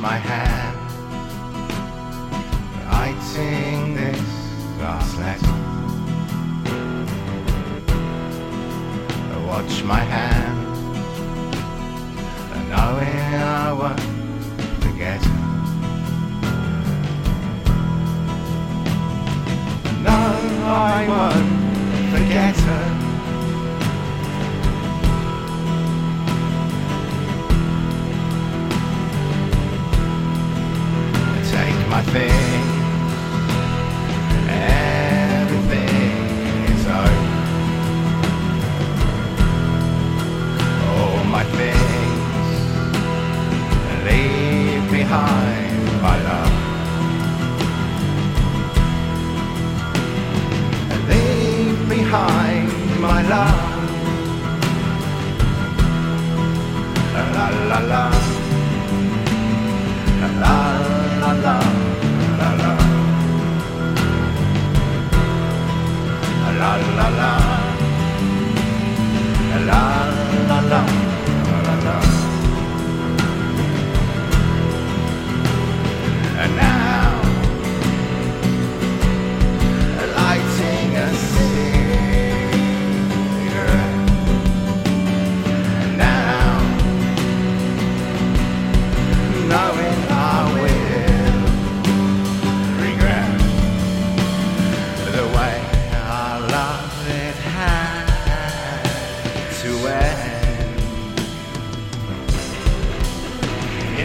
my hand, writing this last letter. Watch my hand, knowing I won't forget her. No, I won't forget her. Things, everything is over. All my things, leave behind my love. Leave behind my love. La la. La long.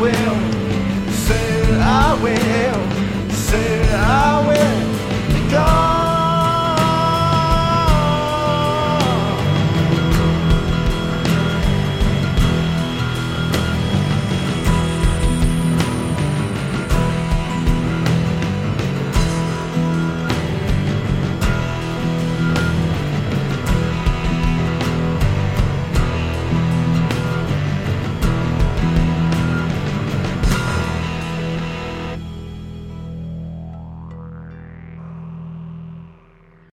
will, soon I will,